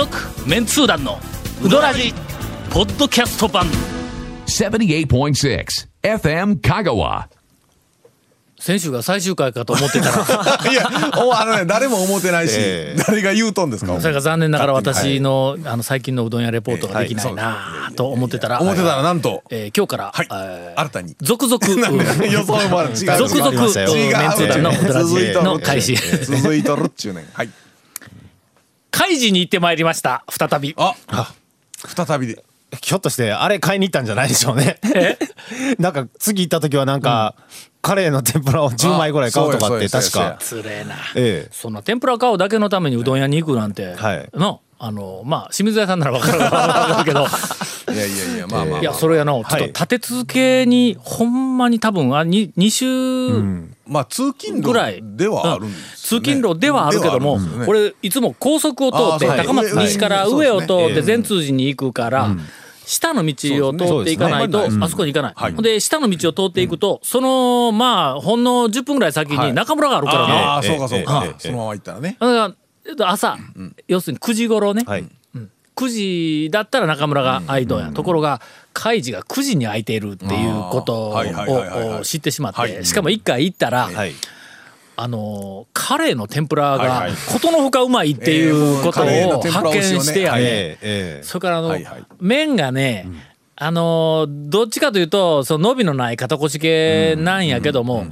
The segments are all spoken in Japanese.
続メンツー団のウドラジポッドキャスト版。78.6 FM Kagawa. 先週が最終回かと思ってたら。いや、おあのね、誰も思ってないし、ええ。誰が言うとんですか？それが残念ながら私の,、あの最近のうどん屋レポートができないなと思ってたら、思ってたら、なんと、えー今日から、はい。えー新たに。続々 予想もある。違う。続々メンツー団のウドの開始。続いとるっちゅうね。ん。はい。開示に行ってまいりました。再び。あ、再びで。ひょっとしてあれ買いに行ったんじゃないでしょうね。なんか次行った時はなんか、カレーの天ぷらを10枚ぐらい買うとかって確か。つれえな、ええ。そんな天ぷら買うだけのためにうどん屋に行くなんて、はい。のあのまあ清水屋さんなら分かる分かるけど。いやいやいや、まあまあいやそれやのちょっと立て続けにほんまに多分あ 2, 2週まあ、通勤ぐらい路ではあるんです通。勤路ではあるけども、ね。俺いつも高速を通って高松はい西から上上を通って善通寺に行くから、下の道を通っていかないと、あそこに行かない。で下の道を通っていくと、そのまあほんの10分ぐらい先に中村があるからね。ああ、そうかそうか。そのまま行ったらね。だからえっと朝、要するに9時頃ね、はい。9時だったら中村が開いとんや、ところが開示が9時に開いているっていうことを知ってしまって、はい。しかも一回行ったら、はいあのーカレーの天ぷらがことのほかうまいっていうことを発見してやね、それからあの、麺がね、あのーどっちかというとその伸びのない肩腰系なんやけども、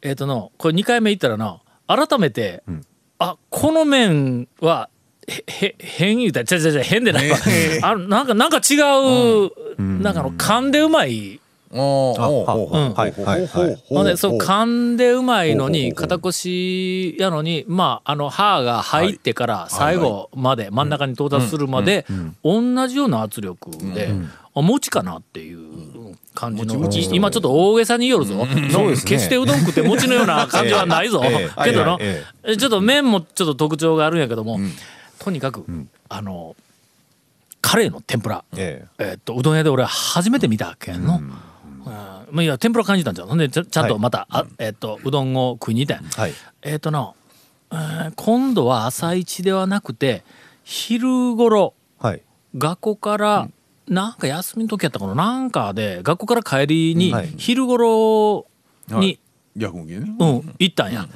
えっ、とのこれ2回目行ったらな改めて、あこの麺はへへ変言うたらちゃちゃちゃ変でないわ、あなんかなんか違う、なんかあの噛んでうまいおーおーおーうんはいはいはい。ほんでそう噛んでうまいのに肩腰やのにまああの歯が入ってから最後まで真ん中に到達するまで同じような圧力であ餅かなっていう感じの今ちょっと大げさによるぞそう。ですね決してうどん。食って餅のよう。な感じはないぞええけどのえちょっと麺もちょっと特徴があるん。やけどもとにかくあのカレーの天ぷら。ええ。えっとうどん屋で俺初めて見たけんの。うん。まあ、いや天ぷら感じたんじゃん。ほんでちゃちゃんとまた、あえっとうどんを食いに行ったんやはい。えっとな、えー今度は朝一ではなくて昼頃はい。学校から、なんか休みの時やったかな。なんかで学校から帰りにはい。昼頃に、逆向きでね。うん行ったんや、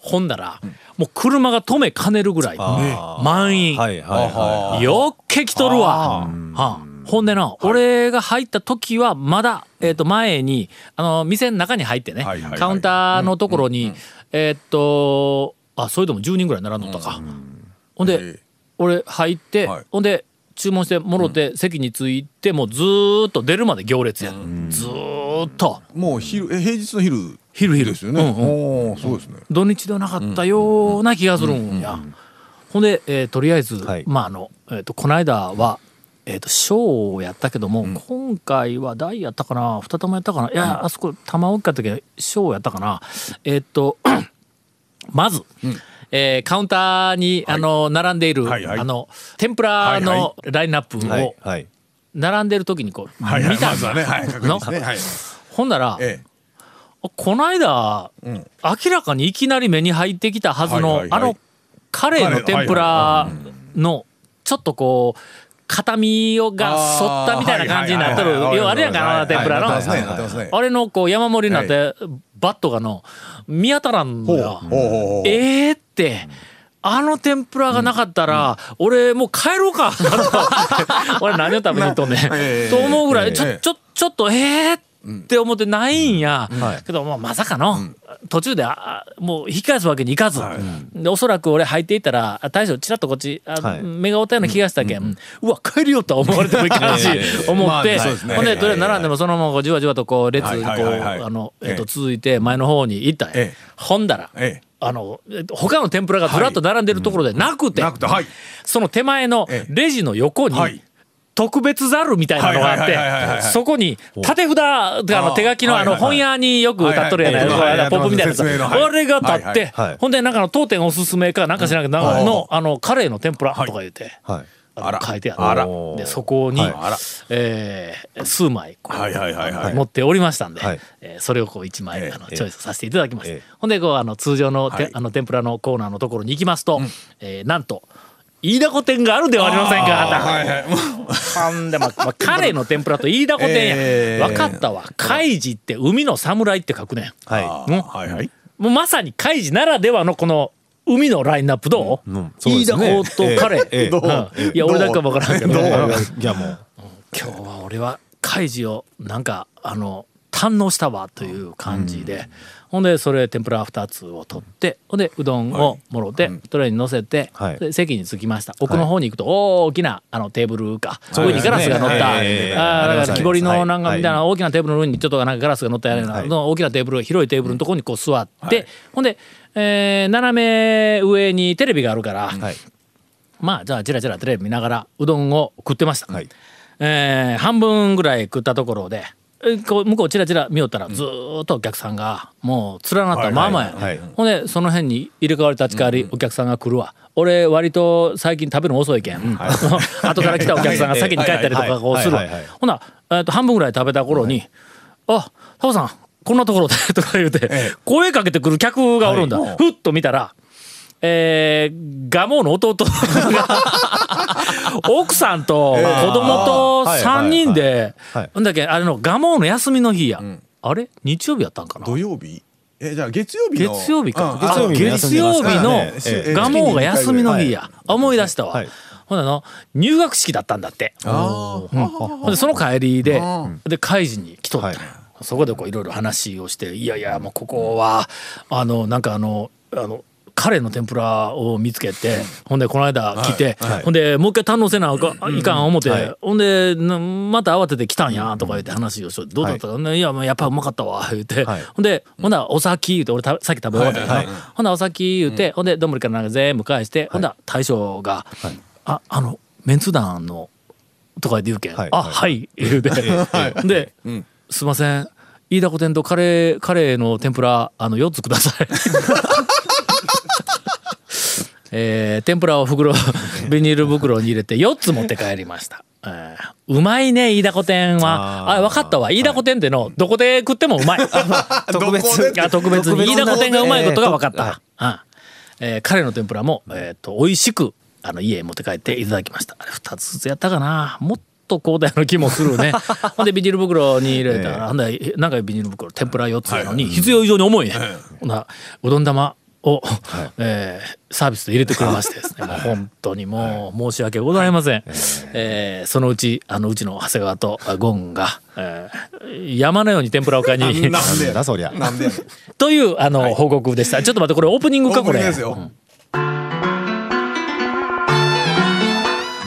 ほんだら、もう車が止めかねるぐらい満員、はいはいはいよっけ来とるわ。はあほんでな、俺が入った時はまだ、えっと前にあの店の中に入ってね、カウンターのところに、えっとあそれでも10人ぐらい並んどったか。ほんで、え俺入って、はい。ほんで注文してもろて席に着いてもうずーっと出るまで行列や、ずーっと。ーもう昼、え平日の昼昼昼。ですよね。うんうん。おお、そうですね。土日ではなかったような気がするんや。ほんで、えーとりあえず、はい。まああの、えー、とこの間は、えー、と小をやったけども、今回は大やったかな？二玉やったかな？いや、あそこ玉大きかったけど小やったかな？えっ、と まず、えーカウンターに、あの並んでいる、はいはい。あの天ぷらのラインナップはいをはい。並んでる時にこう、はいはい、見たんだまずはい。はい。ほんなら、えこの？間、ん明らかにいきなり目に入ってきたはずの、はいはい。はいあのカレーの天ぷらのちょっとこう片身をが反ったみたいな感じになっとる。あれやんかあの天ぷらの。あれのこう山盛りになってバットがの見当たらんのよ。えーって。あの天ぷらがなかったら、俺もう帰ろうか。俺何を食べに行っとんねん、ええと思うぐらいちょええちょちょっとえーって思ってないんや、はい。けどもうまさかの、途中であもう引き返すわけにいかず、でおそらく俺入っていったらあ大将ちらっとこっちあ、はい。目が合ったような気がしたけん、うわ帰りよとは思われてもいけないし、思って、まあねほんでとりあえず並んでもそのままじわじわとこう列こうはいはいはいはい。あの、えっとええ続いて前の方に行ったんや、ええ。ほんだら、ええ。あのえっと他の天ぷらがずらっと並んでるところでなくて、はい。その手前のええ。レジの横に、はい特別ざるみたいなのがあってそこに縦札あの手書きのあの本屋によく立っとるやないポップみたいなやつ。説明のはい。俺が立ってほんでなんかの当店おすすめかなんか知らんけどのあのカレーの天ぷらとか言って書いてあるでそこにはえー数枚こうはいはいはいはい。持っておりましたんで、はい。えーそれをこう1枚、ええあのチョイスさせていただきました、ええ。ほんでこうあの通常のあの天ぷらのコーナーのところに行きますと、えーなんと飯田古典があるではありませんかはいはい。んでまあ、まあ、カレーの天ぷらと飯田古典や、えー。分かったわ。海事って海の侍って書くねん。はもうはいはい。もうまさに海事ならではのこの海のラインナップどう、い。うんそうで飯田とカレー、ええええどう？うんいや俺だけは分からんけど。いやもう。今日は俺は海事をなんかあの堪能したわという感じで、ほんでそれ天ぷら2つを取ってほんでうどんをもろて、トレーに乗せて、席に着きました。奥の方に行くと大きなあのテーブルか、そうですね。上にガラスが乗った、あーだから木彫りのなんかはいみたいな大きなテーブルの上にちょっとなんかガラスが乗ったような、大きなテーブル広いテーブルのところにこう座って、ほんで、えー斜め上にテレビがあるから、はい。まあじゃあチラチラテレビ見ながらうどんを食ってました、はいえー半分ぐらい食ったところでえこう向こうチラチラ見よったらずーっとお客さんがもう連なったままや、はいはいはいほんでその辺に入れ替わり立ち替わりお客さんが来るわ、俺割と最近食べるの遅いけん、後から来たお客さんが 先に帰ったりとかこうするはいはいはいはい。ほな、えーと半分ぐらい食べた頃に「あタオさんこんなところで」とか言うて声かけてくる客がおるんだ、ふっと見たらえー、ガモの弟が奥さんと子供とはい3人ではい。はい。ほんだっけあれのガモの休みの日や、あれ？日曜日やったんかな？土曜日？えじゃあ月曜日の？月曜日か、うんあ月曜日のガモが休みの日や、思い出したわ、はい。ほんなの入学式だったんだって。ほん。でその帰りでで海事に来とった、はい。そこでこういろいろ話をして「いやいやもうここはあのなんかあのあのカレーの天ぷらを見つけて、ほんでこの間来て、はい。ほんでもう一回堪能せなあかんいかん思って、はい。ほんでなまた慌てて来たんやとか言って話をしてどうだったか、ねい、やまあやっぱうまかったわ言って、はい。ほんでほんならお先言うて俺たさっき食べ終わったから、はい。はい。ほんならお先言うて、ほんで丼からなんか全部返して、ほんなら大将が「ああのメンツ団の」とか言って言うけん「はい。あはい」言うて、で、すいません飯田古典とカレーカレーの天ぷらあの4つください」えー天ぷらを袋 ビニール袋に入れて4つ持って帰りました。えーうまいね飯田古典は。あー。あ分かったわ。飯田古典ってのどこで食ってもうまい。特別。どこであ特別に。飯田古典がうまいことが分かった、えーうんえーカレーの天ぷらも、えー、と美味しくあの家へ持って帰っていただきました。あれ2つずつやったかな。もっと交代の気もするね。ほんでビニール袋に入れた。ら、ほんでえなんかビニール袋天ぷら4つなのに必要以上に重い。ね、ほなうどん玉を、えーサービスで入れてくれましてですね、もう本当にもう申し訳ございません、えーそのうちあのうちの長谷川とあゴンが、えー山のように天ぷらを買いに。なんで というあの、報告でした。ちょっと待ってこれオープニングかこれ。オープニングですよ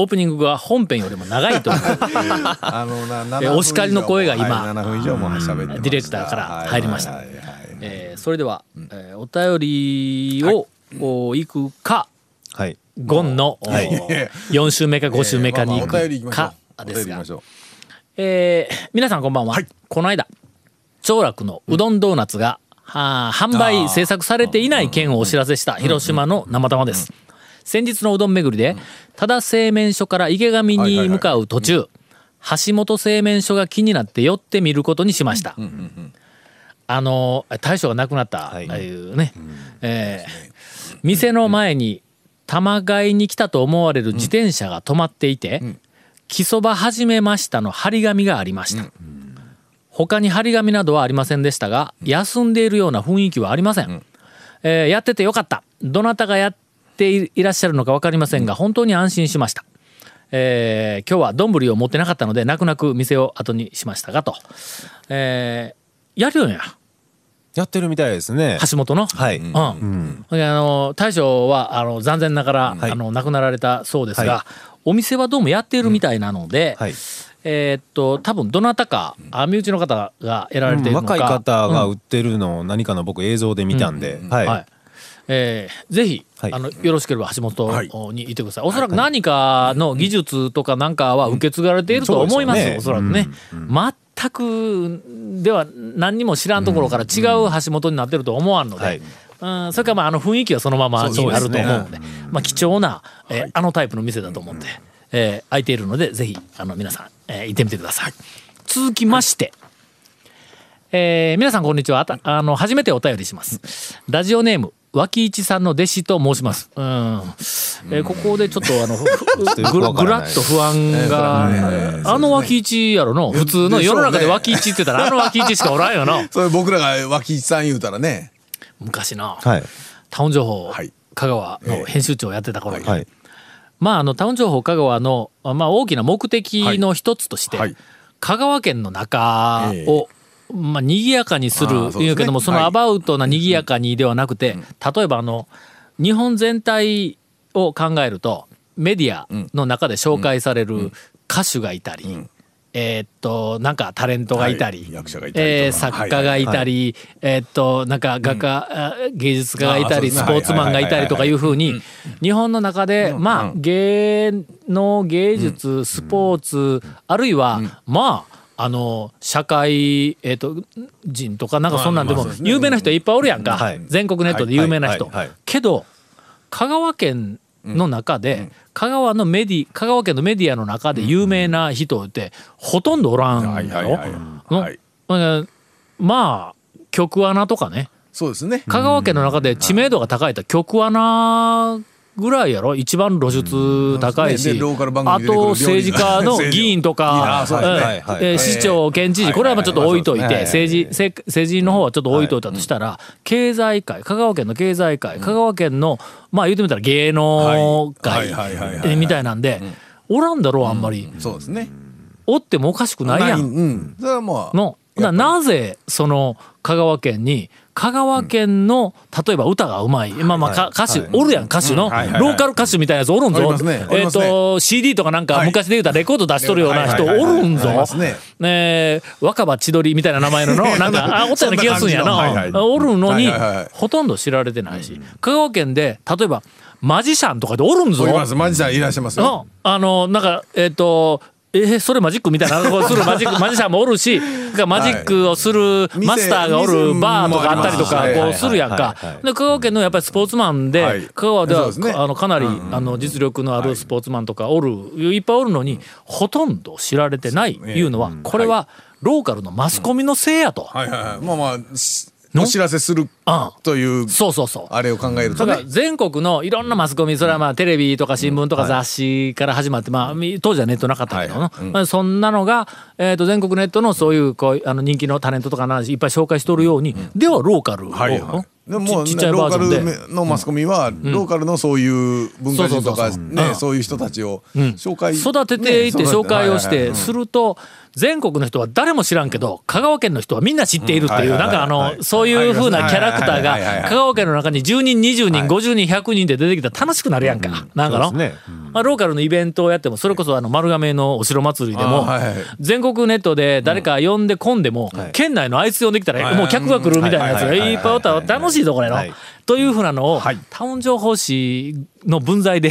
オープニングが本編よりも長いと あのなえお叱りの声が今はい7分以上も喋ってディレクターから入りました。はいはいはい。はいえーそれでは、えーお便りを、おい。くかはい。ゴンの、お4週目か5週目かに行くかですが。お便り行きましょう。えー皆さんこんばんは、この間長楽のうどんドーナツが、はあ販売制作されていない件をお知らせした広島の生玉です先日のうどん巡りで多田製麺所から池上に向かう途中橋本製麺所が気になって寄ってみることにしました。あの大将が亡くなった、はい。ああいうね、えー店の前に玉買いに来たと思われる自転車が止まっていて「木そば始めました」の張り紙がありました、他に張り紙などはありませんでしたが休んでいるような雰囲気はありません、えーやっててよかった。どなたがやっていいらっしゃるのか分かりませんが本当に安心しました。えー今日は丼を持ってなかったので泣く泣く店を後にしましたがと、えーやるよんややってるみたいですね。橋本の、はい。うん。であの大将はあの残念ながら、はい。あの亡くなられたそうですが、はお店はどうもやっているみたいなので、はい。えーっと多分どなたかあ身内の方がやられているのか、若い方がうん。売ってるのを何かの僕映像で見たんで、はい。はいえーぜひ、はい。あのよろしければ橋本はい。にいてください、おそらく何かの技術とかなんかは受け継がれていると思います、うんおそらくね、全くでは何にも知らんところから違う橋本になってると思わんので、はい。うん、それからまああの雰囲気はそのままになると思うのでまあ、貴重な、えーあのタイプの店だと思って、えー空いているのでぜひあの皆さん、えー行ってみてください。続きまして、えー皆さんこんにちは。あの初めてお便りします。ラジオネーム脇市さんの弟子と申します。うん。えーここでちょっとあの、ふふぐらぐらっと不安が、あの脇市やろの、普通の世の中で脇市って言ったらあの脇市しかおらんよな。それ僕らが脇市さん言うたらね。昔な、はい。タウン情報はい香川の編集長をやってた頃に、はい。まああのタウン情報香川の、あまあ大きな目的の一つとして、はい香川県の中を、まあ賑やかにするあーそうけどもそのはい。アバウトな賑やかにではなくて、例えばあの日本全体を考えるとメディアの中で紹介される歌手がいたり、えーっとなんかタレントがいたり、はい。役者がいたりとか。えー作家がいたり、えーっとなんか画家、あ芸術家がいたり、スポーツマンがいたりとかいうふうに日本の中で、まあ芸能芸術スポーツ、あるいは、まああの社会、えー、と人とかなんかそんなんでも有名な人いっぱいおるやんか、はい。全国ネットで有名な人、けど香川県の中で、香川のメディ香川県のメディアの中で有名な人ってほとんどおらん。の。まあ局アナとかね。そうですね。香川県の中で知名度が高いと局アナぐらいやろ？一番露出高いし、うんでローカル番組あと政治家の議員とか。市長県知事これはまあちょっと置いといてはい政治せ政治の方はちょっと置いといたとしたら経済界香川県の経済界香川県のまあ言うてみたら芸能界みたいなんでおらんだろうあんまり。そうですね。おってもおかしくないやん。うん。それはまあ。のななぜその香川県に香川県の例えば歌がうまい、まあまあか歌手、おるやん歌手の、ローカル歌手みたいなやつおるんぞ、えっ、と CD とかなんかはい。昔で言うたらレコード出しとるような人おるんぞ、ねね若葉千鳥みたいな名前のの なんか あおったような気がするんやな、おるのに、ほとんど知られてないし、香川県で例えばマジシャンとかでおるんぞ。おります。マジさんいらっしゃいますよ。あのなんかえっ、とえーそれマジックみたいなこうする マジックマジシャンもおるしマジックをするいマスターがおる店バーとかあったりとかこうするやんか。で香川県のやっぱりスポーツマンはい。で香川ではあのかなりあの実力のあるスポーツマンとかおるいっぱいおるのにほとんど知られてないいうのはこれはローカルのマスコミのせいやと。はいはいはい。まあまあお知らせするうんというそうそうそうあれを考えるとね。だから。全国のいろんなマスコミそれはまあテレビとか新聞とか雑誌から始まってまあみ当時はネットなかったけどなまあそんなのがえーと全国ネットのそういうこうあの人気のタレントとかの話いっぱい紹介しとるようにではローカルをはいはい。でももうちちローカルのマスコミはローカルのそういう文化人とかねそういう人たちを紹介育てていってね紹介をしてすると全国の人は誰も知らんけど香川県の人はみんな知っているっていううんなんかあのそういう風なキャラクターが香川県の中に10人20人50人100人で出てきたら楽しくなるやんか。なんかのまあローカルのイベントをやってもそれこそあの丸亀のお城祭りでも全国ネットで誰か呼んで混んでも県内のあいつ呼んできたらもう客が来るみたいなやつがいっぱいおったら楽しいぞこれの。はい。というふうなのをタウン情報誌の分際で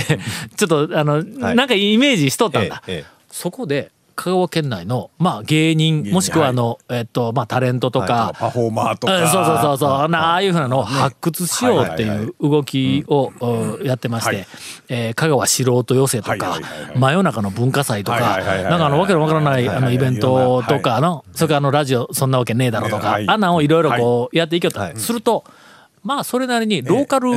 ちょっとあのなんかイメージしとったんだ。えええそこで香川県内のまあ芸人もしくはあのえっとまあタレントとかパフォーマーとか。うんそうそうそうそう。なああいうふうなのを発掘しようっていう動きをうん。やってまして、えー香川素人寄せとかはいはいはいはい。真夜中の文化祭とかはいはいはいはい。なんかあのわけのわからないあのイベントとかのそれからあのラジオそんなわけねえだろとかはいあんなんをいろいろこうやっていきよった。はい。するとまあそれなりにローカル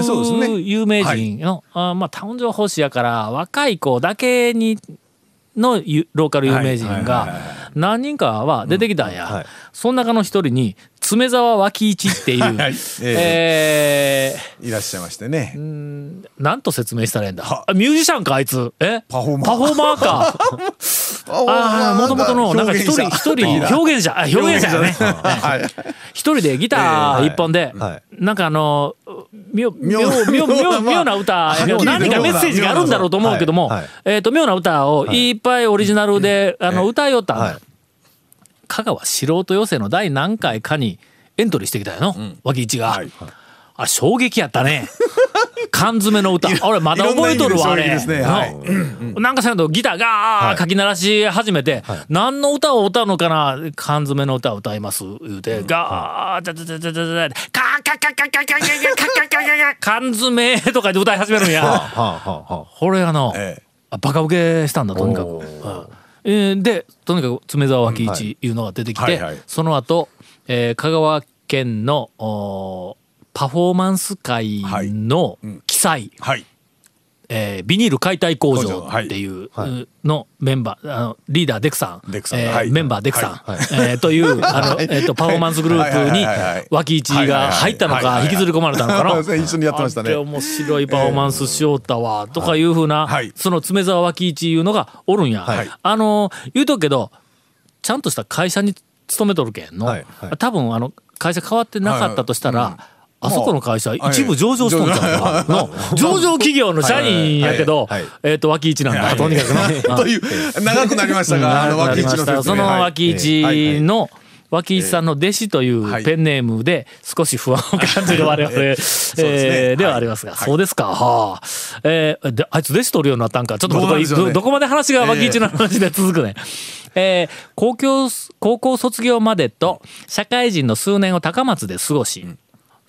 有名人のあまあタウン情報誌やから若い子だけにのゆローカル有名人はいはいはいが何人かは出てきたんや、はい。その中の一人に爪沢脇一っていう、はいえいらっしゃいましてね。ー、なんと説明したらいいんだ。あミュージシャンかあいつ。え？パフォーマー。パフォーマーか。ああもともとのなんか一人一人表現者。あ表現者やね。はい。一人でギター一本で、はい。なんかあの妙妙妙妙妙妙な歌何かメッセージがあるんだろうと思うけども、えっ、と妙な歌をい。っぱいオリジナルで、あの歌いよったはい香川素人寄せの第何回かにエントリーしてきたよの、脇市が、はい。あ衝撃やったね。缶詰の歌。俺まだ覚えとるわあれ。ね。はい。うん。なんかせんとギターがー書き鳴らし始めて、何の歌を歌うのかな缶詰の歌を歌います言うて、ガーチャチャチャチャチャチャカーカカカカカカカカカカカ缶詰とかで歌い始めるんや。これあの、ええあバカ受けしたんだとにかく。うんえーでとにかく爪沢脇市い。うのが出てきて、はいはい。その後、えー香川県のパフォーマンス界の記載、はいえービニール解体工工場っていううのメンバーあのリーダーデクさん。デクさん。えーはいメンバーデクさん、えーというあの、えー、とパフォーマンスグループに脇市が入ったのか引きずり込まれたのかな。一緒にやってましたね。面白いパフォーマンスしよったわとかいうふうな、はい。その爪沢脇市いうのがおるんや、はい。あの言うとくけどちゃんとした会社に勤めとるけんの、はい。はい。多分あの会社変わってなかったとしたら、はいあそこの会社はい。一部上場しとんちゃうか？の 上場企業の社員やけどえっと脇市なんだ。とにかくな。という長くなりましたがあの脇市の説明。そのはい。脇市の脇市さんの弟子というはい。ペンネームで少し不安を感じる 我々えすね。ーでははいありますが。そうですか。はあ。えーであいつ弟子取るようになったんか？ちょっとどこまで話が脇市の話で続くね。えー高校高校卒業までと社会人の数年を高松で過ごし、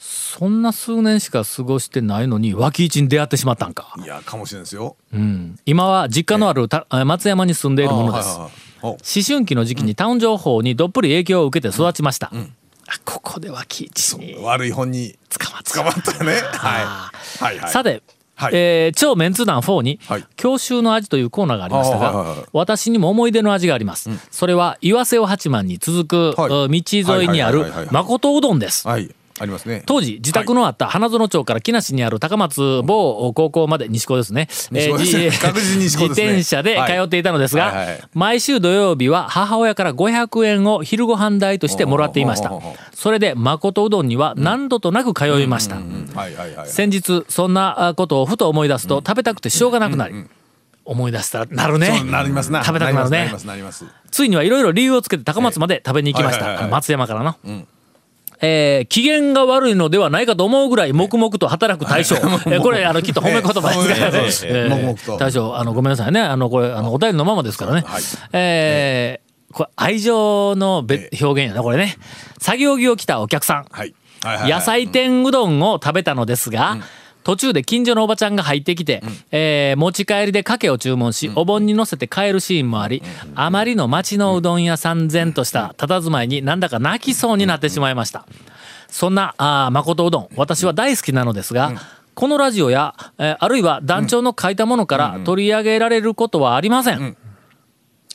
そんな数年しか過ごしてないのに脇市に出会ってしまったんか。いやかもしれないですよ。うん、今は実家のあるた松山に住んでいるものです。あはい思春期の時期にタウン情報にどっぷり影響を受けて育ちました。あここではキイチに悪い本に捕まっ捕まったよね。あはい。はいはい。さて、はい。えー超メンツ団4にはい「郷愁の味」というコーナーがありましたがあはいはいはい。私にも思い出の味があります。それは岩瀬尾八幡に続く、はい。道沿いにある誠うどんです。はいありますね。当時自宅のあった花園町から木梨にある高松某高校まで西高ですね。西高です。ねじ 確実に西高ですね。自転車で通っていたのですが、はいはい。はい毎週土曜日は母親から500円を昼ご飯代としてもらっていました。それで誠うどん。には何度となく通いました。うんはいはいはい先日そんなことをふと思い出すと食べたくてしょうがなくなり、思い出したらなるね。なりますな。食べたくなるね。ついにはいろいろ理由をつけて高松まで食べに行きました、はいはいはいはい。あの松山からの、えー機嫌が悪いのではないかと思うぐらい黙々と働く大将、えーこれあのきっと褒め言葉ですからね、大将あのごめんなさいね。あのこれあのお便りのままですからね、はい。えーこれ愛情のべ表現やなこれね。作業着を着たお客さん、はい。はいはいはい。野菜天うどんを食べたのですが、途中で近所のおばちゃんが入ってきて、えー持ち帰りでかけを注文し、お盆に乗せて帰るシーンもあり、あまりの町のうどん屋さん然とした佇まいになんだか泣きそうになってしまいました。そんなあー誠うどん私は大好きなのですが、このラジオや、えーあるいは団長の書いたものから取り上げられることはありません。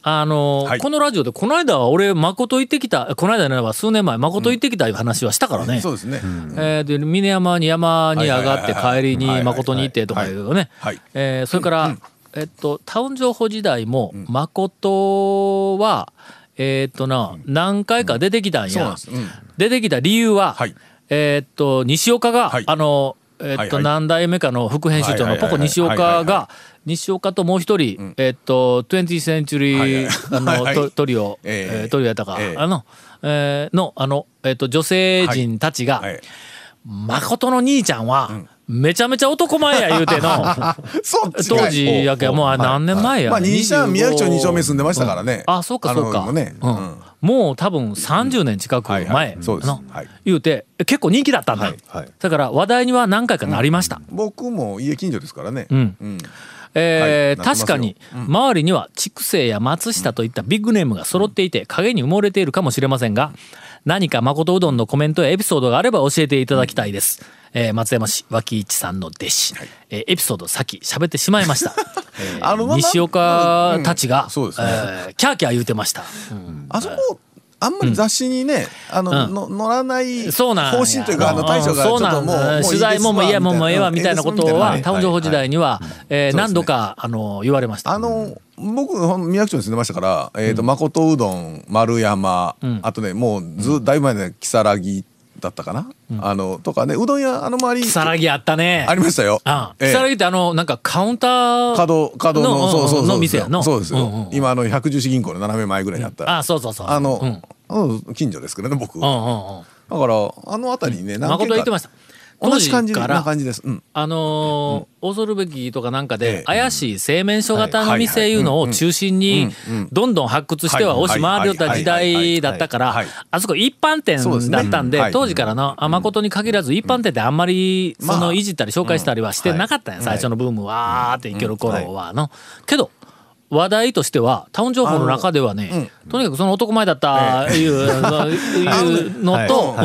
あのーはい。このラジオでこの間は俺誠行ってきたこの間のは数年前誠行ってきたいう話はしたからね。そうですね。えーで峰山に山に上がって帰りに誠に行ってとかいうね。はい。えーそれから、えっとタウン情報時代も誠はえーっとな何回か出てきたんや。そうなん。出てきた理由は、はい。えーっと西岡が、はい。あのえーっと、何代目かの副編集長のポコ西岡が西岡ともう一人、えーっと 20th センチュリはいはい。ーあのはいトトリオ、ええ。えートリオやったか、ええ。あの、えーのあの、えーっと女性陣たちが、はい。誠の兄ちゃんは、めちゃめちゃ男前や言うての。当時やけもう何年前や、まあ西さん25宮城町二丁目住んでましたからね。あそうかそうか。ね。うん。うん。もう多分30年近く前、はいはい。そうです。のはい。言うて結構人気だったんだ、はいはい。だから話題には何回かなりました、僕も家近所ですからね。うん。うん。えーはい。確かに周りには筑西や松下といったビッグネームが揃っていて影に埋もれているかもしれませんが何か誠うどんのコメントやエピソードがあれば教えていただきたいです、えー松山市脇市さんの弟子、えーエピソード先喋ってしまいました、えーあのまま西岡たちが、うんね。えーキャーキャー言うてました、あそこあんまり雑誌にねあのうん。の乗らない方針というかあの大将がちょそうなんっともうもういいですわ取材ももういやもうもうええわみたいなことはタウン情報時代にには、えーね何度かあの言われました。あの僕ほん宮城町に住んでましたからえっと誠うどん丸山あとねもうずだいぶ前ね如月だったかな？あのとかね。うどん屋あの周り木更木あったね。ありましたよ。あええ。木更木ってあのなんかカウンター角角ののそうそうそうの店やの？そうですよ、うんうん今あの百十四銀行の斜め前ぐらいにあった、あそうそうそう。あの、うん。うん近所ですけどね僕、うんうんうん。だからあの辺りにね何軒か誠言ってました。当時同じ感じからな感じです。うん。あのー恐るべきとかなんかええ。で怪しい製麺所型の店い。うのを中心にどんどん発掘しては押し回りよった時代だったからあそこ一般店だったんではい当時からのあ誠に限らず一般店ってあんまりまあ。そのいじったり紹介したりはしてなかったんや最初のブームわーっていける頃はの。けど話題としてはタウン情報の中ではねとにかくその男前だったいういうのと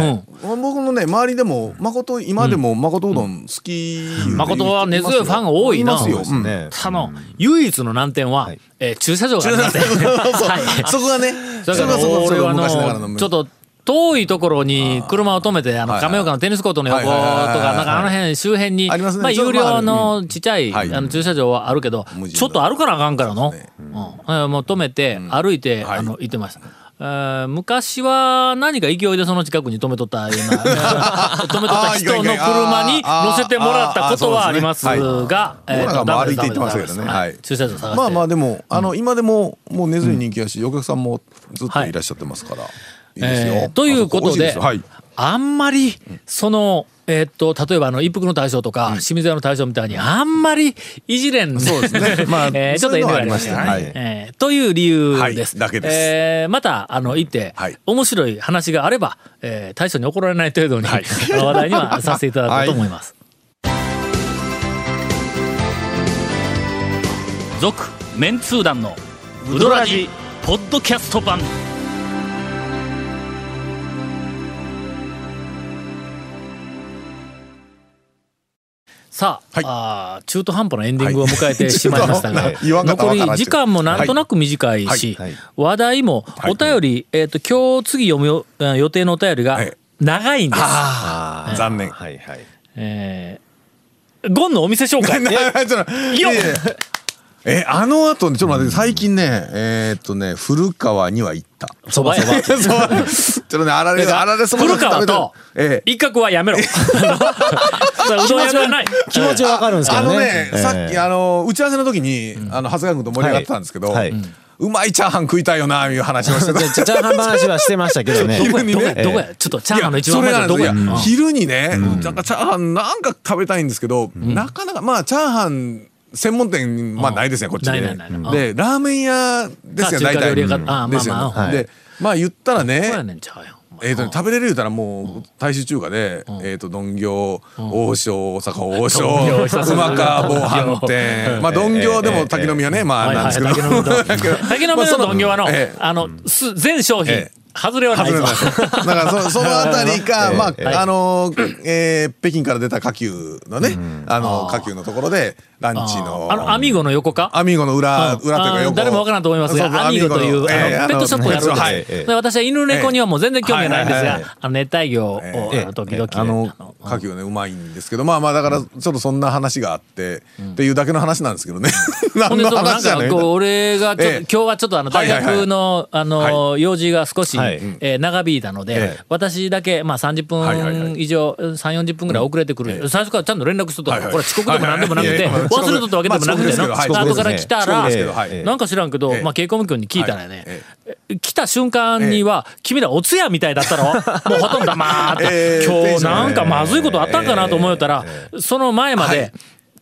僕のね周りでも誠今でも誠うどん好き。誠は根強いファンが多いな。あの唯一の難点は、はい。えー駐車場がありません。はい。そこがね。そこがそこはちょっと遠いところに車を止めてあの亀岡のテニスコートの横とかなんかあの辺周辺にまあ有料のちっちゃいあはい。の駐車場はあるけどちょっと歩かなあかんからの。そうん。えーもう止めて歩いてはい。あの行ってました。えー昔は何か勢いでその近くに止めとったようなえー 止めとった人の車に乗せてもらったことはありますが、歩いて行ってましたけどねはい駐車場探して。まあまあでもあの今でももう根強い人気やしお客さんもずっといらっしゃってますから。えー。ということではい。あんまりそのえーっと例えばあの一服の大将とか清水屋の大将みたいにあんまりいじれんそうですね。まあえーちょっと遠慮がありましたね。はありましたえーという理由です、はい。だけです。えーまたあの行って、はい。面白い話があれば、えー大将に怒られない程度に、話題にはさせていただこうと思います。続、メンツー団のウドラジポッドキャスト版。さあ,、はい。あー中途半端なエンディングを迎えてしまいましたが、はい 残り時間もなんとなく短いし、はい。はい。話題もお便り、えっ、と今日次読む予定のお便りがはい。長いんです。ああ残念。はいはい。えーゴンのお店紹介。いやいやえあの後ねちょっと待って最近ねえーっとね古川には行った。そばそば。ちょっとねあられあられそば古川とええ。一角はやめろ。うどん屋ない。気持ちはわかるんですけあのどねね、さっきあの打ち合わせの時に、あの長谷川君と盛り上がってたんですけど、はい。はい。うまいチャーハン食いたいよないう話をしてた。チャーハン話はしてましたけどね。どこや？どこや昼にね。どこや？ちょっとチャーハンの一そ番前どこや。昼にね、なんかチャーハンなんか食べたいんですけど、なかなかまあチャーハン専門店まあないですねこっちでラーメン屋ですよ大体。ですよまあねでまあ。言ったらね。えーとね食べれる言うたらもう大衆中華で、えー、と丼行、王将大阪王将丼行久しぶり馬川防犯店。まあ丼行でも滝の宮ねまあなんですけど、滝の宮滝の目の丼はの、ええあの、す全商品、ええ外れはないぞ。だからそ そのあたりか、まあ、えあの、えー北京から出た火球のね、あの、火球のところで、ランチの。あの、アミーゴの横か？アミーゴの裏、裏というかあー横。誰もわからんと思います。が、アミーゴという、あのえーペットショップをやるんです、はい。で私は犬猫にはもう全然興味がないんですがあの熱帯魚を、ええ。あの時々、あのあの火球ねうまいんですけどまあまあだからちょっとそんな話があって、っていうだけの話なんですけどね。何の話じゃないかこう、俺が今日はちょっとあの、大学の、あの、用事が少し、はい。えー長引いたので、ええ。私だけ、まあ30はいはいはい。分以上、3、40分ぐらい遅れてくる。最初からちゃんと連絡しとったこれ遅刻でも何でもなくて、はいはい。は い忘れとったわけでもなくてな、まあ遅刻ですけどはい。後から来たらなんか知らんけど、ええ。まあ、稽古君に聞いたらねはい、来た瞬間には、君らお通夜みたいだったろ？もうほとんど黙って、ええ。今日なんかまずいことあったんかなと思ったら、その前まで、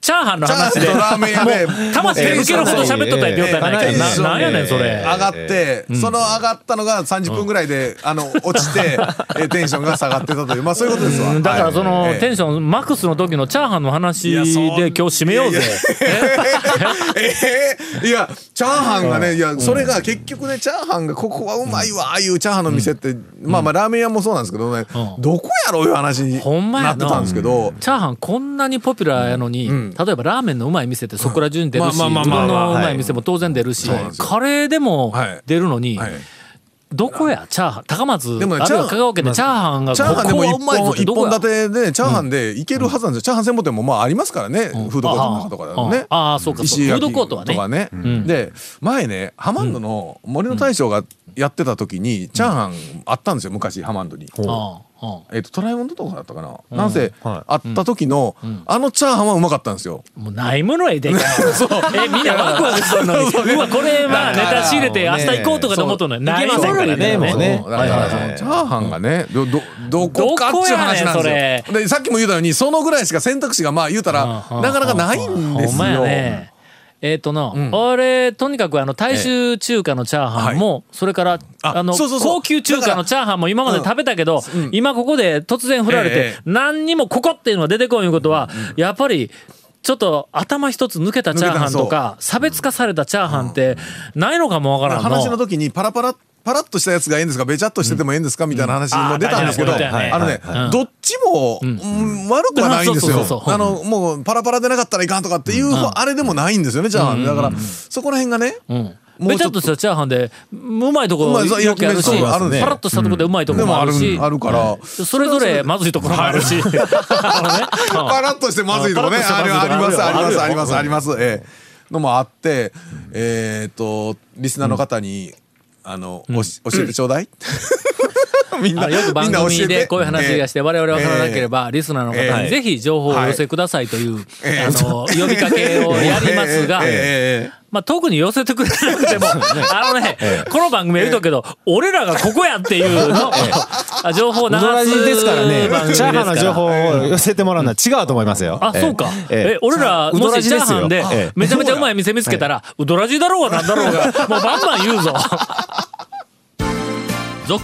チャーハンの話で、ラーメン屋で魂で抜けるほど喋っとった状態ないから、なやねん、それ。上がって、その上がったのが30分ぐらいで、あの落ちて、えテンションが下がってたというまあそういうことですわ。だからそのはいテンションマックスの時のチャーハンの話で今日締めようぜ。えー、いやチャーハンがねいやそれが結局ねチャーハンがここはうまいわああいうチャーハンの店って、まあまあラーメン屋もそうなんですけどね、うん。どこやろういう話にほんまやな。なってたんですけど、チャーハンこんなにポピュラーやのに、ん例えばラーメンのうまい店ってそこら中に出るし、まあまあうどんまあまあ。のうまい店も当然出るし、カレーでもはい。出るのに、はい。どこや？チャーハン高松？でもねあるいはチャー香川県でチャーハンがチャーハンでも一本立てでチャーハンでいけるはずなんですよ、チャーハン専門店もまあありますからね、フードコートとかだとね。ああそうかフードコートはね。とかね、ん。で前ねハマンドの森の大将がやってた時にチャーハンあったんですよ昔ハマンドに。ああえっとトライモンドとかだったかな、なんせ、はあった時の、あのチャーハンはうまかったんですよ。もうないものへで。かい。え、みんなワクワクするのに。うわ、これまあネタ仕入れて明日行こうとかと思っとんのに。ないものへね。もうね。そう。だからチャーハンがね、どどどこかっちゅう話なんどこやですよ。でさっきも言うたようにそのぐらいしか選択肢がまあ言うたらなかなかないんですほんまやよ。ね。えっ、との、俺とにかくあの大衆中華のチャーハンも、それからああの高級中華のチャーハンも今まで食べたけど、うん。今ここで突然振られて、ええ何にもここっていうのが出てこんいうことは、やっぱりちょっと頭一つ抜けたチャーハンとか差別化されたチャーハンってないのかもわからんの。話の時にパラパラパラッとしたやつがいいんですか？べちゃっとしててもいいんですか？みたいな話も出たんですけど、あのね、はい。どっちも、うん悪くはないんですよ。あのもうパラパラでなかったらいかんとかっていう、あれでもないんですよねじゃあ、だから、そこら辺がね、うん。もうちょっとべちゃっとしたチャーハンでうまいとこうまいそうよくあるし、パラッとしたとこでうまいとこでもあるもあるし、あるから、それぞれまずいところもあるし、パラッとしてまずいとこね。ありますありますありよますあります。ええ。のもあってえっとリスナーの方にあのおし教えてちょうだい みんなよく番組でこういう話がして我々分からなければリスナーの方にええぜひ情報をお寄せくださいというええ。あの呼びかけをやりますがまあ特に寄せてくれなくてもあのねこの番組は言うとくけど俺らがここやっていうのあ情報を流すですからねチャーハンの情報を寄せてもらうのは違うと思いますよ。あ、そうか。ええ、俺ら、もしチャーハンでええ、めちゃめちゃうまい店見つけたら、うどらじだろうがなんだろうが、もうバンバン言うぞ。続、